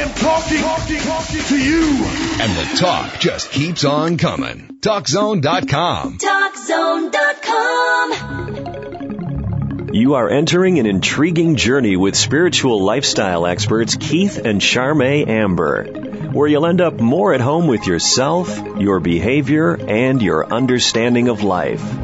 am talking, to you. And the talk just keeps on coming. TalkZone.com. TalkZone.com. You are entering an intriguing journey with spiritual lifestyle experts Keith and Charmaine Amber, where you'll end up more at home with yourself, your behavior, and your understanding of life.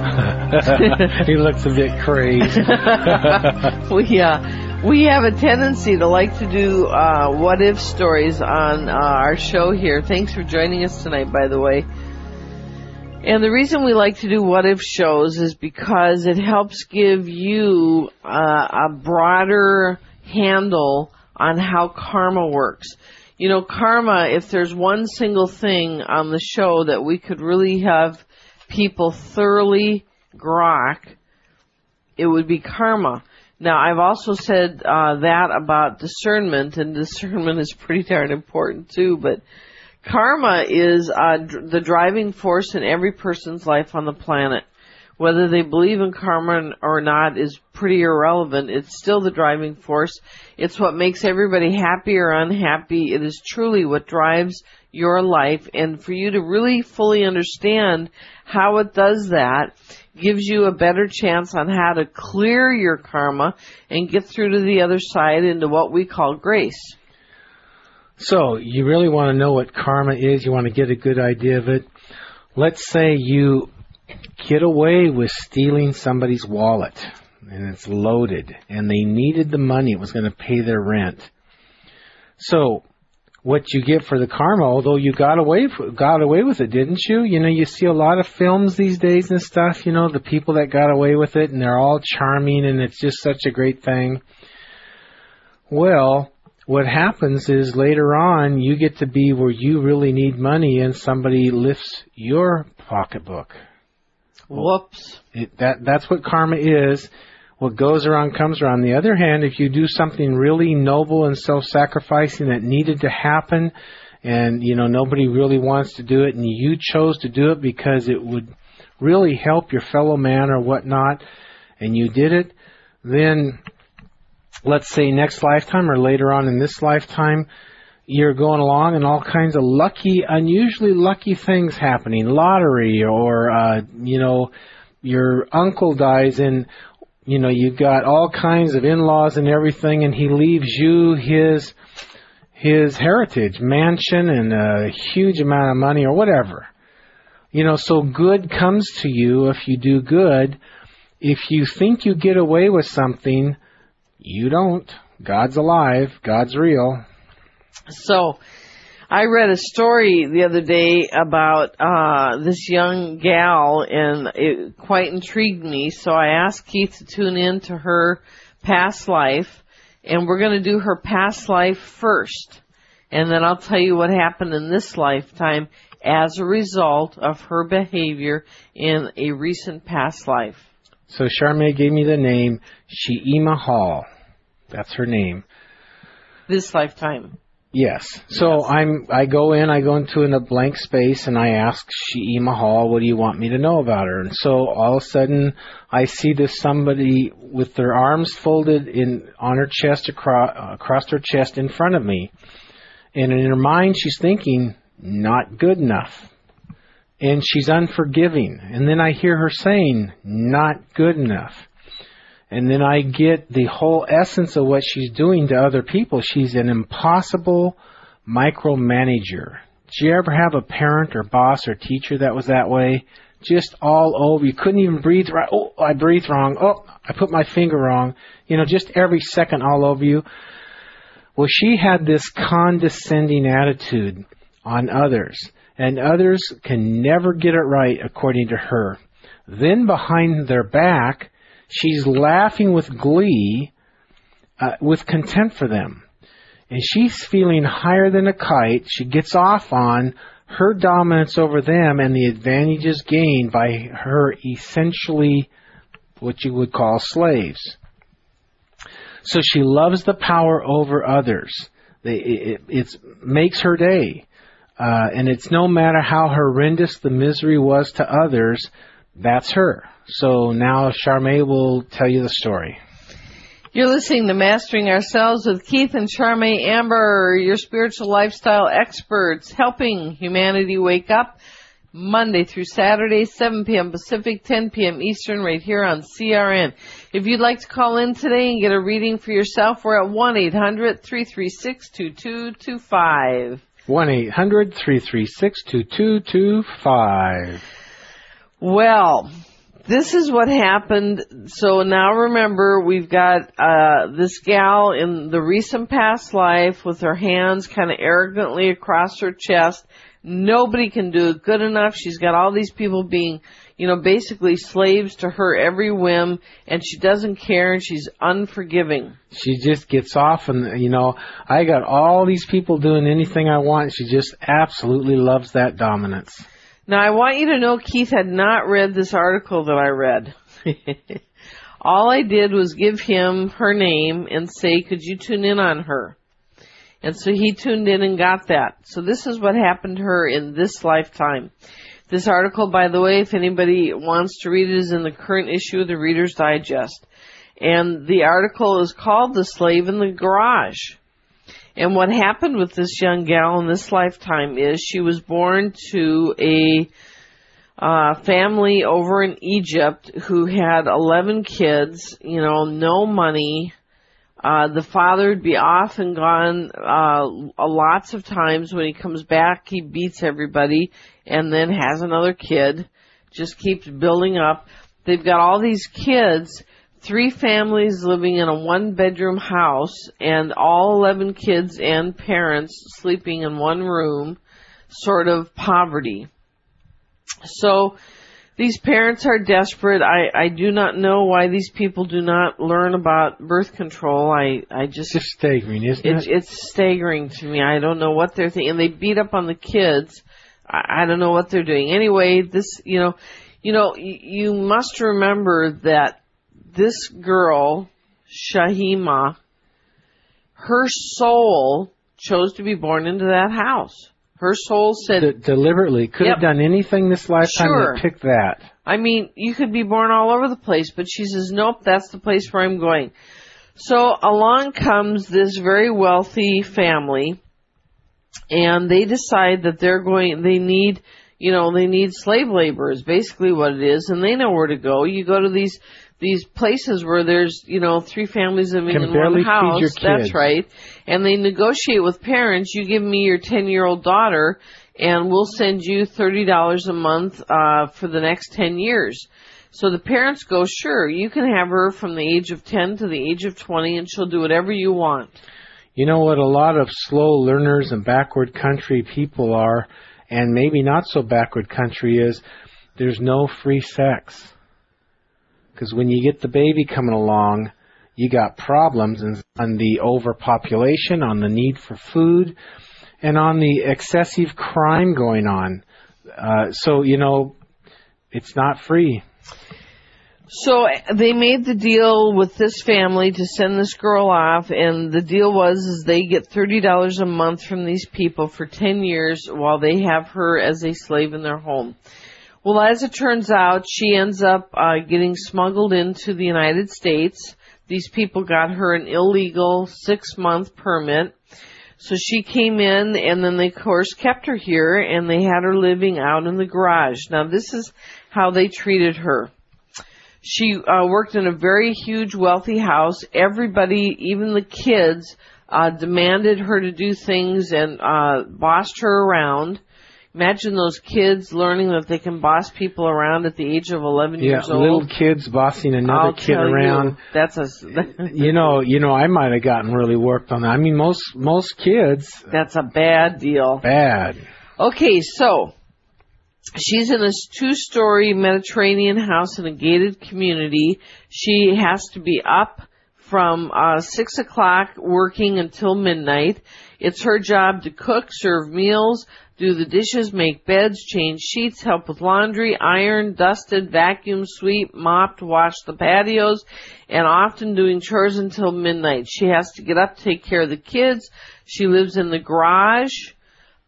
he looks a bit crazed. we uh, we have a tendency to like to do uh, what if stories on uh, our show here. Thanks for joining us tonight, by the way. And the reason we like to do what if shows is because it helps give you uh, a broader handle on how karma works. You know, karma, if there's one single thing on the show that we could really have people thoroughly grok, it would be karma. Now, I've also said uh, that about discernment, and discernment is pretty darn important too. But karma is uh, dr- the driving force in every person's life on the planet. Whether they believe in karma or not is pretty irrelevant. It's still the driving force. It's what makes everybody happy or unhappy. It is truly what drives your life. And for you to really fully understand how it does that, gives you a better chance on how to clear your karma and get through to the other side into what we call grace. So, you really want to know what karma is, you want to get a good idea of it. Let's say you get away with stealing somebody's wallet and it's loaded and they needed the money, it was going to pay their rent. So, what you get for the karma, although you got away got away with it, didn't you? You know, you see a lot of films these days and stuff. You know, the people that got away with it, and they're all charming, and it's just such a great thing. Well, what happens is later on you get to be where you really need money, and somebody lifts your pocketbook. Whoops! It, that that's what karma is what goes around comes around. On the other hand, if you do something really noble and self-sacrificing that needed to happen, and you know nobody really wants to do it, and you chose to do it because it would really help your fellow man or whatnot, and you did it, then let's say next lifetime or later on in this lifetime, you're going along and all kinds of lucky, unusually lucky things happening, lottery or uh, you know your uncle dies and you know, you've got all kinds of in-laws and everything, and he leaves you his his heritage, mansion, and a huge amount of money or whatever. You know, so good comes to you if you do good. If you think you get away with something, you don't. God's alive. God's real. So, I read a story the other day about uh, this young gal, and it quite intrigued me. So I asked Keith to tune in to her past life, and we're going to do her past life first, and then I'll tell you what happened in this lifetime as a result of her behavior in a recent past life. So Charmaine gave me the name Shyima Hall. That's her name. This lifetime. Yes. So yes. I'm I go in, I go into in a blank space and I ask Shyima Hall, what do you want me to know about her? And so all of a sudden I see this somebody with their arms folded in on her chest across across her chest in front of me. And in her mind she's thinking, not good enough. And she's unforgiving. And then I hear her saying, not good enough and then I get the whole essence of what she's doing to other people. She's an impossible micromanager. Did you ever have a parent or boss or teacher that was that way? Just all over. You couldn't even breathe right. Oh, I breathed wrong. Oh, I put my finger wrong. You know, just every second all over you. Well, she had this condescending attitude on others, and others can never get it right according to her. Then behind their back, She's laughing with glee, uh, with contempt for them. and she's feeling higher than a kite. She gets off on her dominance over them and the advantages gained by her essentially what you would call slaves. So she loves the power over others. It, it, makes her day. Uh, and it's no matter how horrendous the misery was to others, that's her. So now Charmaine will tell you the story. You're listening to Mastering Ourselves with Keith and Charmaine Amber, your spiritual lifestyle experts, helping humanity wake up Monday through Saturday, 7 p.m. Pacific, 10 p.m. Eastern, right here on CRN. If you'd like to call in today and get a reading for yourself, we're at 1-800-336-2225. 1-800-336-2225. Well, this is what happened. So now remember, we've got uh, this gal in the recent past life with her hands kind of arrogantly across her chest. Nobody can do it good enough. She's got all these people being, you know, basically slaves to her every whim, and she doesn't care, and she's unforgiving. She just gets off, and you know, I got all these people doing anything I want. She just absolutely loves that dominance. Now I want you to know Keith had not read this article that I read. All I did was give him her name and say, could you tune in on her? And so he tuned in and got that. So this is what happened to her in this lifetime. This article, by the way, if anybody wants to read it, is in the current issue of the Reader's Digest. And the article is called The Slave in the Garage. And what happened with this young gal in this lifetime is she was born to a uh, family over in Egypt who had 11 kids, you know, no money. Uh, the father would be off and gone, uh, lots of times. When he comes back, he beats everybody and then has another kid. Just keeps building up. They've got all these kids three families living in a one bedroom house and all 11 kids and parents sleeping in one room, sort of poverty. So, these parents are desperate. I, I do not know why these people do not learn about birth control. I, I just. It's staggering, isn't it? It's staggering to me. I don't know what they're thinking. And they beat up on the kids. I, I don't know what they're doing. Anyway, this, you know, you know, you must remember that this girl, Shyima, her soul chose to be born into that house. Her soul said D- deliberately could yep. have done anything this lifetime sure. to pick that. I mean, you could be born all over the place, but she says, "Nope, that's the place where I'm going." So along comes this very wealthy family, and they decide that they're going. They need, you know, they need slave labor is basically what it is, and they know where to go. You go to these these places where there's, you know, three families living Can in one house. That's right. And they negotiate with parents, you give me your 10 year old daughter and we'll send you $30 a month, uh, for the next 10 years. So the parents go, sure, you can have her from the age of 10 to the age of 20 and she'll do whatever you want. You know what a lot of slow learners and backward country people are, and maybe not so backward country is, there's no free sex. Because when you get the baby coming along, you got problems on the overpopulation, on the need for food, and on the excessive crime going on. Uh, so, you know, it's not free. So they made the deal with this family to send this girl off, and the deal was is they get thirty dollars a month from these people for ten years while they have her as a slave in their home. Well, as it turns out, she ends up uh, getting smuggled into the United States. These people got her an illegal six month permit. So she came in and then they of course kept her here and they had her living out in the garage. Now this is how they treated her. She uh, worked in a very huge wealthy house. Everybody, even the kids, uh, demanded her to do things and uh, bossed her around. Imagine those kids learning that they can boss people around at the age of 11 yeah, years old. Yeah, little kids bossing another I'll kid around. You, that's a. you know, you know, I might have gotten really worked on that. I mean, most most kids. That's a bad deal. Bad. Okay, so she's in this two-story Mediterranean house in a gated community. She has to be up from uh, six o'clock working until midnight. It's her job to cook, serve meals, do the dishes, make beds, change sheets, help with laundry, iron, dusted, vacuum, sweep, mopped, wash the patios, and often doing chores until midnight. She has to get up, take care of the kids. She lives in the garage.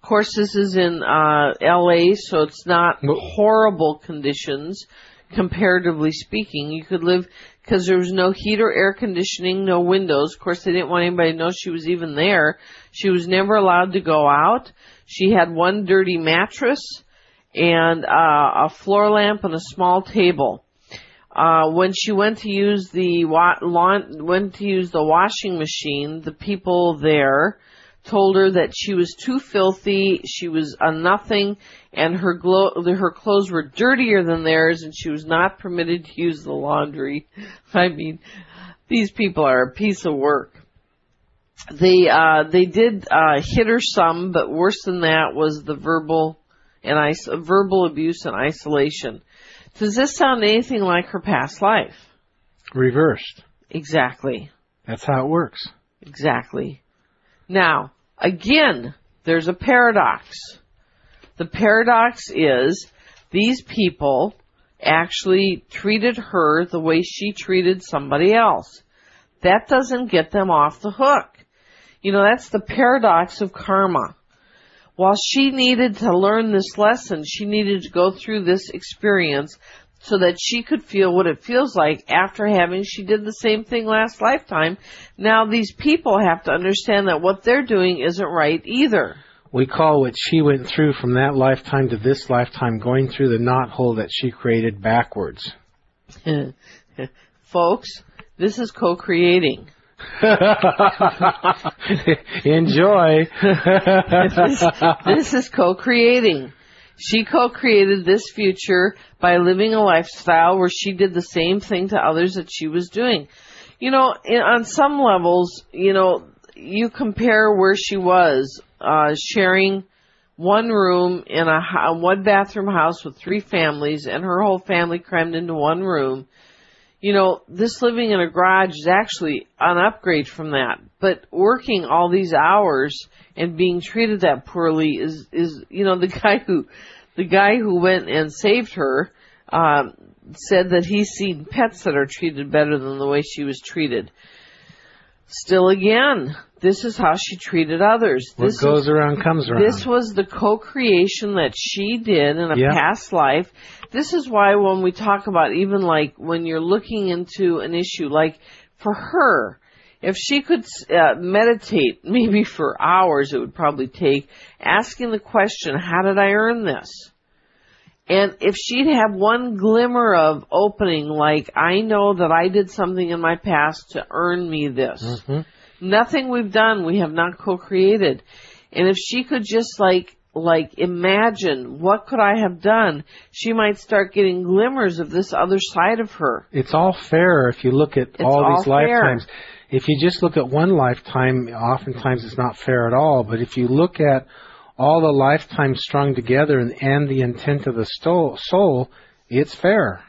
Of course, this is in uh, LA, so it's not horrible conditions comparatively speaking. You could live because there was no heat or air conditioning, no windows. Of course, they didn't want anybody to know she was even there. She was never allowed to go out. She had one dirty mattress and uh, a floor lamp and a small table. Uh, when she went to use the wa- lawn, went to use the washing machine, the people there told her that she was too filthy, she was a nothing, and her glo- her clothes were dirtier than theirs, and she was not permitted to use the laundry. I mean, these people are a piece of work. They uh, they did uh, hit her some, but worse than that was the verbal and is- verbal abuse and isolation. Does this sound anything like her past life? Reversed. Exactly. That's how it works. Exactly. Now, again, there's a paradox. The paradox is these people actually treated her the way she treated somebody else. That doesn't get them off the hook. You know, that's the paradox of karma. While she needed to learn this lesson, she needed to go through this experience so that she could feel what it feels like after having she did the same thing last lifetime. Now these people have to understand that what they're doing isn't right either. We call what she went through from that lifetime to this lifetime going through the knot hole that she created backwards. Folks, this is co-creating. Enjoy. this, this is co-creating. She co-created this future by living a lifestyle where she did the same thing to others that she was doing. You know, on some levels, you know, you compare where she was, uh, sharing one room in a, a one bathroom house with three families and her whole family crammed into one room. You know, this living in a garage is actually an upgrade from that. But working all these hours and being treated that poorly is, is, you know, the guy who, the guy who went and saved her, um, said that he's seen pets that are treated better than the way she was treated. Still again, this is how she treated others. What This goes is, around comes around. this was the co-creation that she did in a Yeah. past life. This is why when we talk about even like when you're looking into an issue, like for her, if she could uh, meditate maybe for hours, it would probably take asking the question, how did I earn this? And if she'd have one glimmer of opening, like, I know that I did something in my past to earn me this. Mhm. Nothing we've done, we have not co-created. And if she could just like, like imagine what could I have done, she might start getting glimmers of this other side of her. It's all fair if you look at all all these lifetimes. If you just look at one lifetime, oftentimes it's not fair at all. But if you look at all the lifetimes strung together and, and the intent of the sto- soul, it's fair.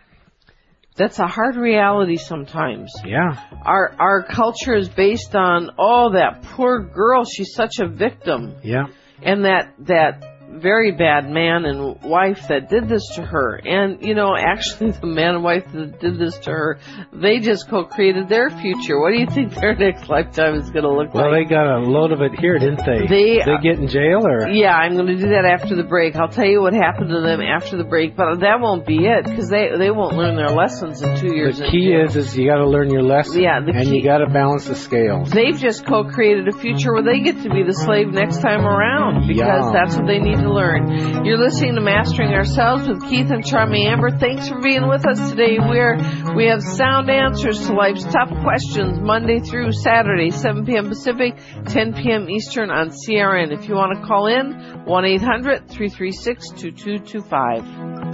That's a hard reality sometimes. Yeah. Our, our culture is based on, oh, that poor girl, she's such a victim. Yeah. and that that very bad man and wife that did this to her. And you know, actually, the man and wife that did this to her, they just co-created their future. What do you think their next lifetime is going to look Well, like? Well, they got a load of it here, didn't they? They- they get in jail or yeah, I'm going to do that after the break. I'll tell you what happened to them after the break, but that won't be it because they they won't learn their lessons in two years. the key is is you got to learn your lesson. Yeah, the and key- you got to balance the scales. They've just co-created a future where they get to be the slave next time around because Yeah. that's what they need to learn. You're listening to Mastering Ourselves with Keith and Charmaine Amber. Thanks for being with us today. We're, we have sound answers to life's tough questions Monday through Saturday, 7 p.m. Pacific, 10 p.m. Eastern on CRN. If you want to call in, 1-800-336-2225.